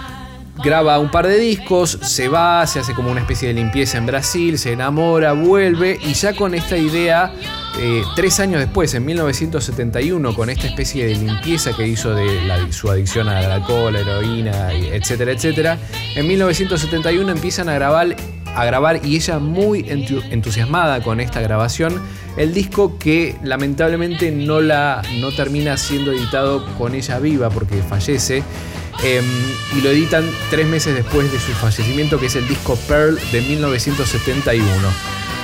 graba un par de discos, se va, se hace como una especie de limpieza en Brasil, se enamora, vuelve y ya con esta idea, eh, tres años después, en 1971, con esta especie de limpieza que hizo de su adicción al alcohol, la heroína, etcétera, etcétera, en 1971 empiezan a grabar, a grabar y ella muy entu- entusiasmada con esta grabación, el disco que lamentablemente no, la, no termina siendo editado con ella viva porque fallece. Em, y lo editan tres meses después de su fallecimiento, que es el disco Pearl de 1971.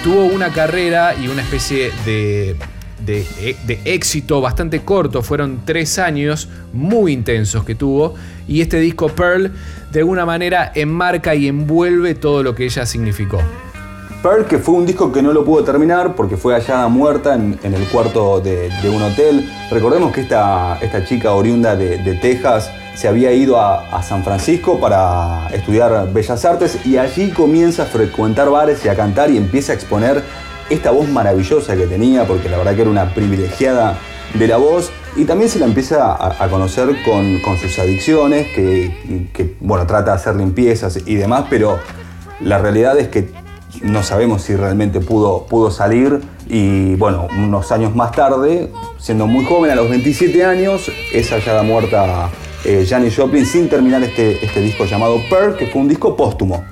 Tuvo una carrera y una especie de, de, de éxito bastante corto, fueron tres años muy intensos que tuvo, y este disco Pearl de alguna manera enmarca y envuelve todo lo que ella significó. Pearl, que fue un disco que no lo pudo terminar porque fue hallada muerta en, el cuarto de, un hotel. Recordemos que esta, esta chica oriunda de, Texas se había ido a, San Francisco para estudiar Bellas Artes y allí comienza a frecuentar bares y a cantar y empieza a exponer esta voz maravillosa que tenía, porque la verdad que era una privilegiada de la voz. Y también se la empieza a, conocer con, sus adicciones, que, bueno, trata de hacer limpiezas y demás, pero la realidad es que no sabemos si realmente pudo, pudo salir y bueno, unos años más tarde, siendo muy joven, a los 27 años, es hallada muerta eh, Janis Joplin sin terminar este, este disco llamado Pearl, que fue un disco póstumo.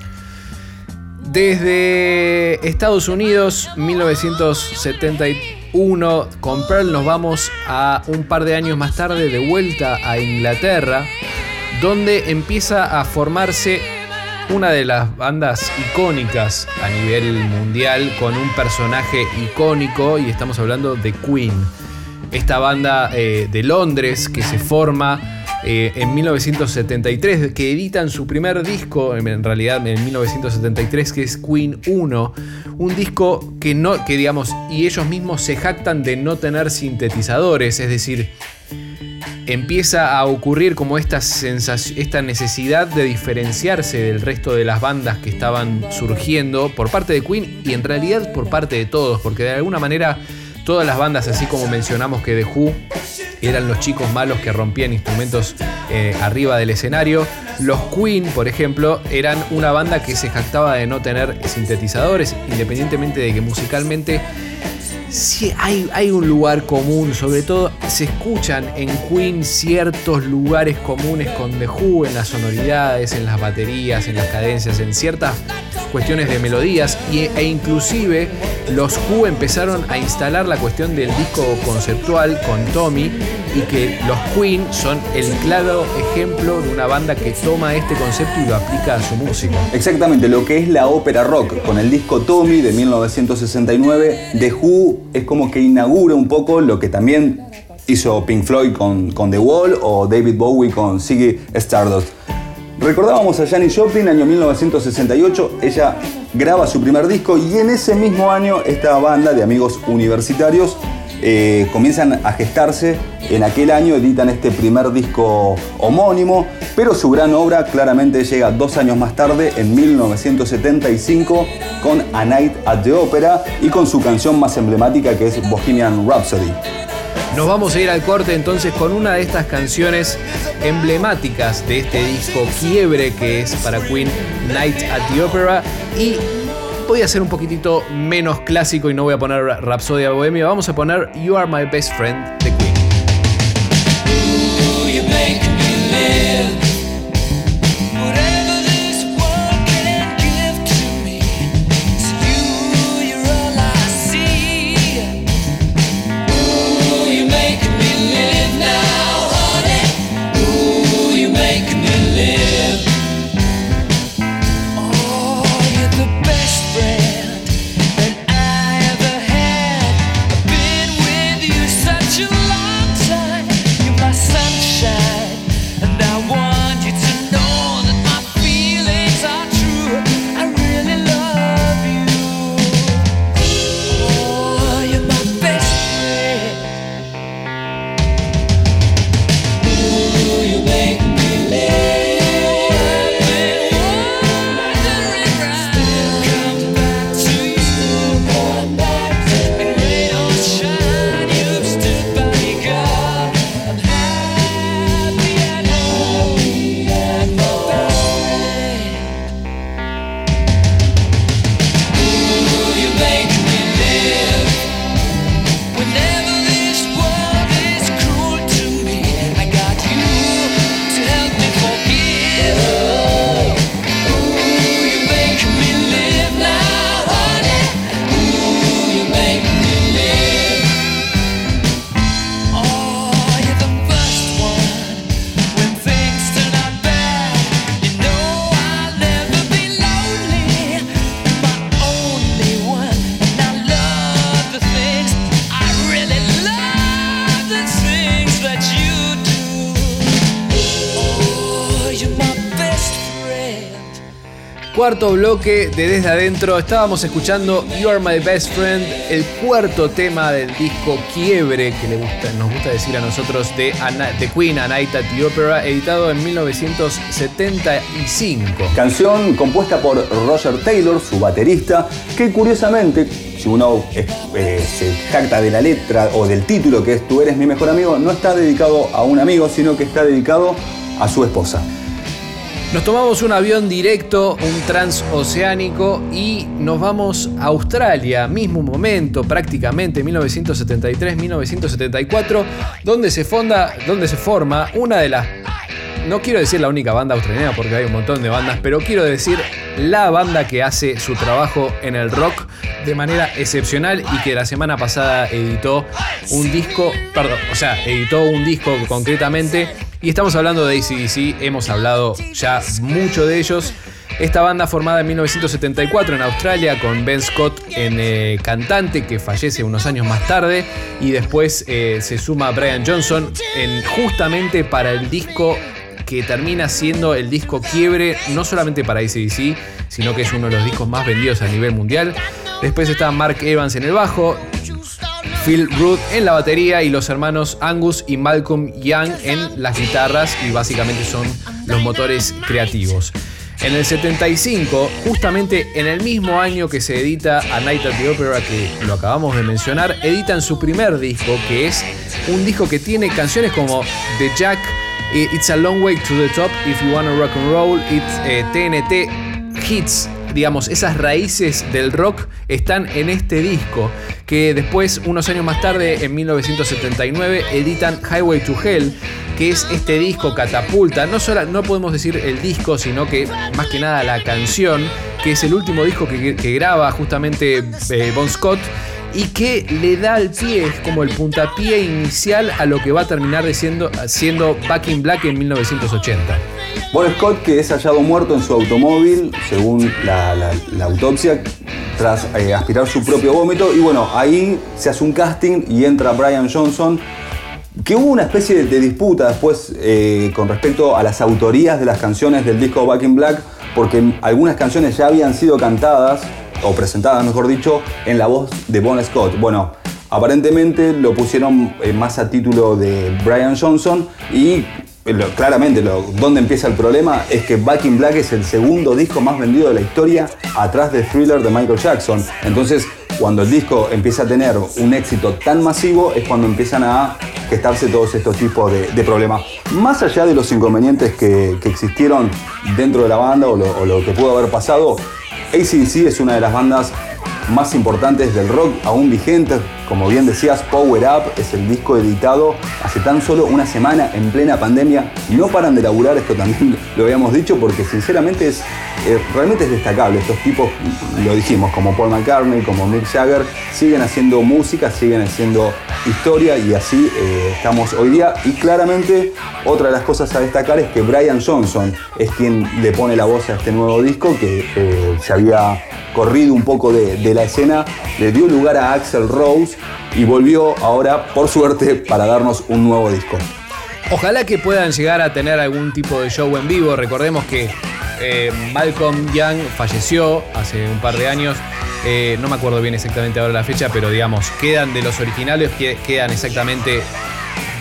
Desde Estados Unidos, 1971, con Pearl nos vamos a un par de años más tarde de vuelta a Inglaterra, donde empieza a formarse una de las bandas icónicas a nivel mundial con un personaje icónico y estamos hablando de Queen. Esta banda eh, de Londres que se forma eh, en 1973, que editan su primer disco, en realidad en 1973, que es Queen 1, un disco que no, que digamos, y ellos mismos se jactan de no tener sintetizadores, es decir, empieza a ocurrir como esta, esta necesidad de diferenciarse del resto de las bandas que estaban surgiendo por parte de Queen y en realidad por parte de todos, porque de alguna manera todas las bandas, así como mencionamos que The Who eran los chicos malos que rompían instrumentos eh, arriba del escenario, los Queen, por ejemplo, eran una banda que se jactaba de no tener sintetizadores, independientemente de que musicalmente sí hay, hay un lugar común, sobre todo se escuchan en Queen ciertos lugares comunes con The Who, en las sonoridades, en las baterías, en las cadencias, en ciertas cuestiones de melodías e inclusive los Who empezaron a instalar la cuestión del disco conceptual con Tommy y que los Queen son el claro ejemplo de una banda que toma este concepto y lo aplica a su música. Exactamente, lo que es la ópera rock con el disco Tommy de 1969, The Who es como que inaugura un poco lo que también hizo Pink Floyd con, con The Wall o David Bowie con Ziggy Stardust. Recordábamos a Janis Joplin, año 1968, ella graba su primer disco y en ese mismo año esta banda de amigos universitarios eh, comienzan a gestarse. En aquel año editan este primer disco homónimo, pero su gran obra claramente llega dos años más tarde, en 1975, con A Night at the Opera y con su canción más emblemática que es Bohemian Rhapsody. Nos vamos a ir al corte entonces con una de estas canciones emblemáticas de este disco Quiebre que es para Queen Night at the Opera y voy a ser un poquitito menos clásico y no voy a poner Rhapsodia Bohemia, vamos a poner You Are My Best Friend de Queen. Bloque de Desde Adentro. Estábamos escuchando You Are My Best Friend, el cuarto tema del disco Quiebre, que le gusta, nos gusta decir a nosotros, de, de Queen, A Night at the Opera, editado en 1975. Canción compuesta por Roger Taylor, su baterista, que curiosamente, si uno eh, se jacta de la letra o del título que es Tú eres mi mejor amigo, no está dedicado a un amigo, sino que está dedicado a su esposa. Nos tomamos un avión directo, un transoceánico y nos vamos a Australia, mismo momento, prácticamente 1973-1974, donde se fonda, donde se forma una de las no quiero decir la única banda australiana porque hay un montón de bandas, pero quiero decir la banda que hace su trabajo en el rock de manera excepcional y que la semana pasada editó un disco, perdón, o sea, editó un disco concretamente y estamos hablando de ACDC, hemos hablado ya mucho de ellos. Esta banda formada en 1974 en Australia con Ben Scott en eh, cantante que fallece unos años más tarde y después eh, se suma Brian Johnson en, justamente para el disco que termina siendo el disco quiebre no solamente para ACDC, sino que es uno de los discos más vendidos a nivel mundial. Después está Mark Evans en el bajo, Phil Root en la batería y los hermanos Angus y Malcolm Young en las guitarras y básicamente son los motores creativos. En el 75, justamente en el mismo año que se edita A Night at the Opera, que lo acabamos de mencionar, editan su primer disco, que es un disco que tiene canciones como The Jack, It's a Long Way to the Top, If You Wanna Rock and Roll, It's TNT, eh, Hits, digamos, esas raíces del rock están en este disco, que después, unos años más tarde, en 1979, editan Highway to Hell, que es este disco catapulta, no, solo, no podemos decir el disco, sino que más que nada la canción, que es el último disco que, graba justamente eh, Bon Scott y que le da al pie, es como el puntapié inicial a lo que va a terminar siendo, siendo Back in Black en 1980. Bon Scott, que es hallado muerto en su automóvil, según la, autopsia, tras eh, aspirar su propio vómito. Y bueno, ahí se hace un casting y entra Brian Johnson, que hubo una especie de, disputa después eh, con respecto a las autorías de las canciones del disco Back in Black, porque algunas canciones ya habían sido cantadas o presentada, mejor dicho, en la voz de Bon Scott. Bueno, aparentemente lo pusieron eh, más a título de Brian Johnson y eh, claramente lo, donde empieza el problema es que Back in Black es el segundo disco más vendido de la historia atrás de Thriller de Michael Jackson. Entonces, cuando el disco empieza a tener un éxito tan masivo es cuando empiezan a gestarse todos estos tipos de, problemas. Más allá de los inconvenientes que, existieron dentro de la banda o lo, o lo que pudo haber pasado, ACDC es una de las bandas más importantes del rock aún vigentes. Como bien decías, Power Up es el disco editado hace tan solo una semana en plena pandemia no paran de laburar, esto también lo habíamos dicho, porque sinceramente es, eh, realmente es destacable. Estos tipos, lo dijimos, como Paul McCartney, como Mick Jagger, siguen haciendo música, siguen haciendo historia y así eh, estamos hoy día. Y claramente otra de las cosas a destacar es que Brian Johnson es quien le pone la voz a este nuevo disco que eh, se había corrido un poco de, la escena, le dio lugar a Axel Rose y volvió ahora, por suerte, para darnos un nuevo disco. Ojalá que puedan llegar a tener algún tipo de show en vivo. Recordemos que eh, Malcolm Young falleció hace un par de años. Eh, no me acuerdo bien exactamente ahora la fecha, pero digamos, quedan de los originales, quedan exactamente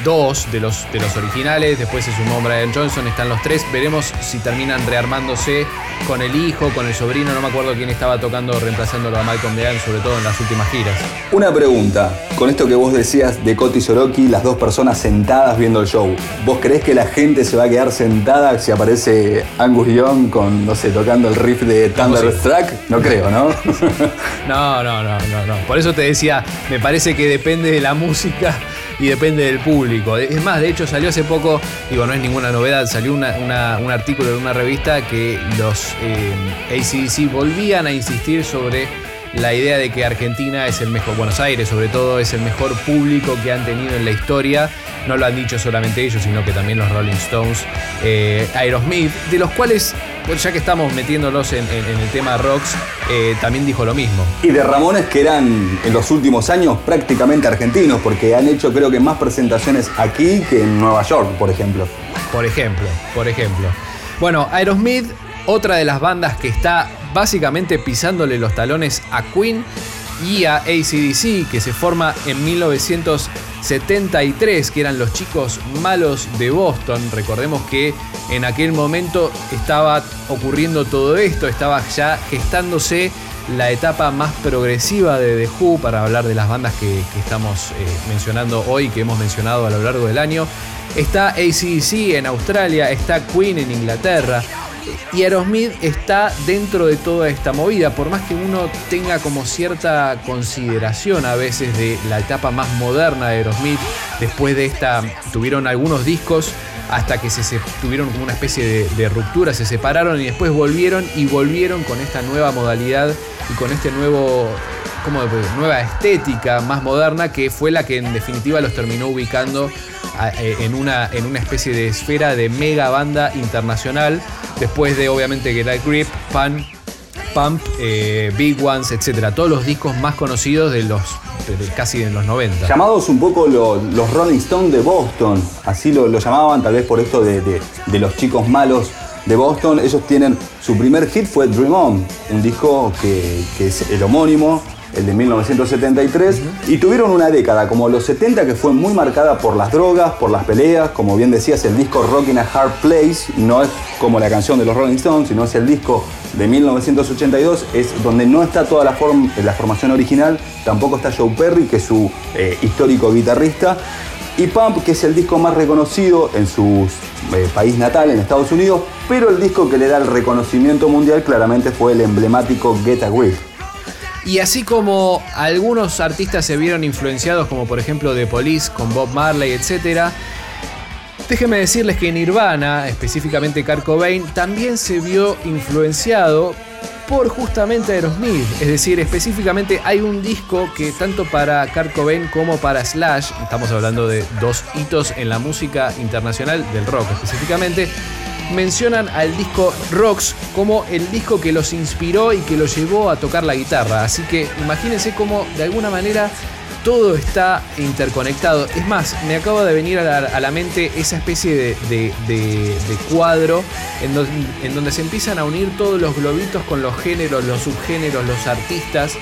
dos de los, de los originales, después se sumó Brian Johnson, están los tres. Veremos si terminan rearmándose con el hijo, con el sobrino, no me acuerdo quién estaba tocando, reemplazándolo a Malcolm Dean, sobre todo en las últimas giras. Una pregunta, con esto que vos decías de Coti Soroki, las dos personas sentadas viendo el show, ¿vos creés que la gente se va a quedar sentada si aparece Angus Young con, no sé, tocando el riff de Thunderstruck? No creo, ¿no? no, no, no, no, no. Por eso te decía, me parece que depende de la música y depende del público. Es más, de hecho salió hace poco, digo, no es ninguna novedad, salió un artículo en una revista que los eh, ACDC volvían a insistir sobre la idea de que Argentina es el mejor, Buenos Aires sobre todo, es el mejor público que han tenido en la historia. No lo han dicho solamente ellos, sino que también los Rolling Stones, eh, Aerosmith, de los cuales, ya que estamos metiéndolos en, el tema rocks, eh, también dijo lo mismo. Y de Ramones que eran en los últimos años prácticamente argentinos, porque han hecho creo que más presentaciones aquí que en Nueva York, por ejemplo. Por ejemplo, por ejemplo. Bueno, Aerosmith otra de las bandas que está básicamente pisándole los talones a Queen y a ACDC, que se forma en 1973, que eran los chicos malos de Boston. Recordemos que en aquel momento estaba ocurriendo todo esto, estaba ya gestándose la etapa más progresiva de The Who para hablar de las bandas que, estamos eh, mencionando hoy, que hemos mencionado a lo largo del año. Está ACDC en Australia, está Queen en Inglaterra. Y Aerosmith está dentro de toda esta movida, por más que uno tenga como cierta consideración a veces de la etapa más moderna de Aerosmith, después de esta tuvieron algunos discos hasta que se, tuvieron como una especie de, ruptura, se separaron y después volvieron y volvieron con esta nueva modalidad y con este nuevo como nueva estética más moderna que fue la que en definitiva los terminó ubicando eh, en una, en una especie de esfera de mega banda internacional después de obviamente Get a Grip, Pan, Pump, eh, Big Ones, etcétera, todos los discos más conocidos de los casi en los 90. Llamados un poco los, Rolling Stones de Boston, así lo, llamaban, tal vez por esto de, los chicos malos de Boston. Ellos tienen su primer hit fue Dream On, un disco que es el homónimo el de 1973, y tuvieron una década como los 70 que fue muy marcada por las drogas, por las peleas, como bien decías, el disco Rockin' a Hard Place no es como la canción de los Rolling Stones, sino es el disco de 1982, es donde no está toda la, la formación original, tampoco está Joe Perry, que es su eh, histórico guitarrista, y Pump, que es el disco más reconocido en su eh, país natal, en Estados Unidos, pero el disco que le da el reconocimiento mundial claramente fue el emblemático Get a. Y así como algunos artistas se vieron influenciados, como por ejemplo The Police con Bob Marley, etc., déjenme decirles que Nirvana, específicamente Kurt Cobain, también se vio influenciado por justamente Aerosmith. Es decir, específicamente hay un disco que tanto para Kurt Cobain como para Slash, estamos hablando de dos hitos en la música internacional del rock específicamente, mencionan al disco Rocks como el disco que los inspiró y que los llevó a tocar la guitarra. Así que imagínense cómo de alguna manera todo está interconectado. Es más, me acaba de venir a la, mente esa especie de, cuadro en, en, donde se empiezan a unir todos los globitos con los géneros, los subgéneros, los artistas.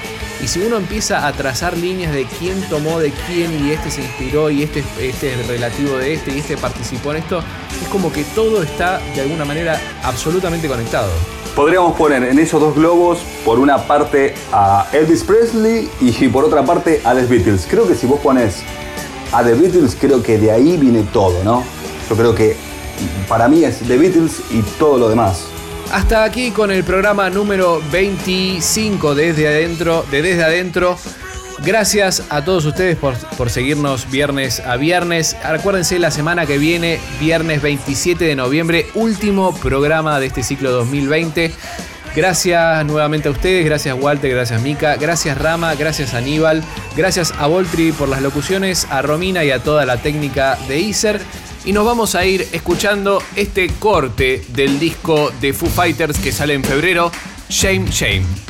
Y si uno empieza a trazar líneas de quién tomó de quién y este se inspiró y este, este es relativo de este y este participó en esto, es como que todo está de alguna manera absolutamente conectado. Podríamos poner en esos dos globos, por una parte a Elvis Presley y por otra parte a The Beatles. Creo que si vos pones a The Beatles, creo que de ahí viene todo, ¿no? Yo creo que para mí es The Beatles y todo lo demás. Hasta aquí con el programa número 25 desde adentro, de Desde Adentro. Gracias a todos ustedes por, seguirnos viernes a viernes. Acuérdense la semana que viene, viernes 27 de noviembre, último programa de este ciclo 2020. Gracias nuevamente a ustedes, gracias Walter, gracias Mica, gracias Rama, gracias Aníbal, gracias a Voltri por las locuciones, a Romina y a toda la técnica de Iser. Y nos vamos a ir escuchando este corte del disco de Foo Fighters que sale en febrero, Shame Shame.